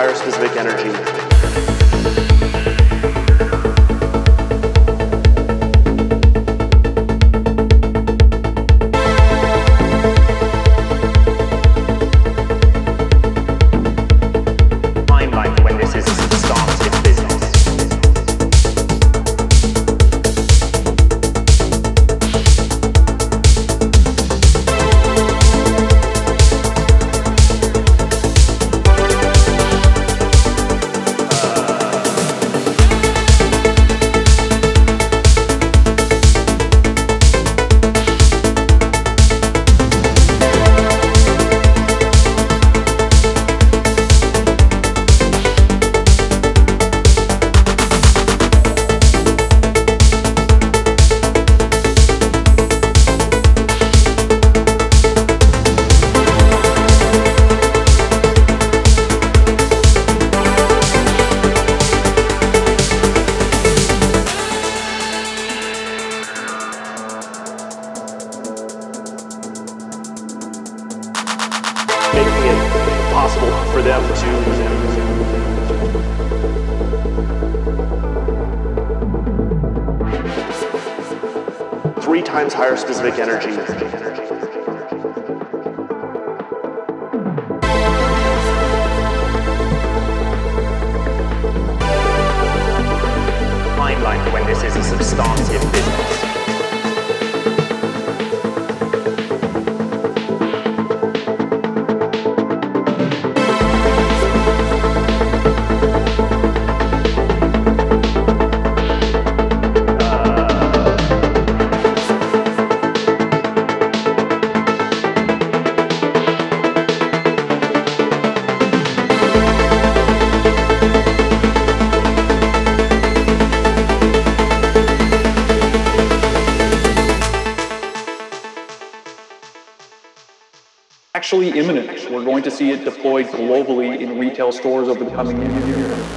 higher specific energy. Possible for them to three times higher specific energy. Limelight when this is a actually imminent. We're going to see it deployed globally in retail stores over the coming year.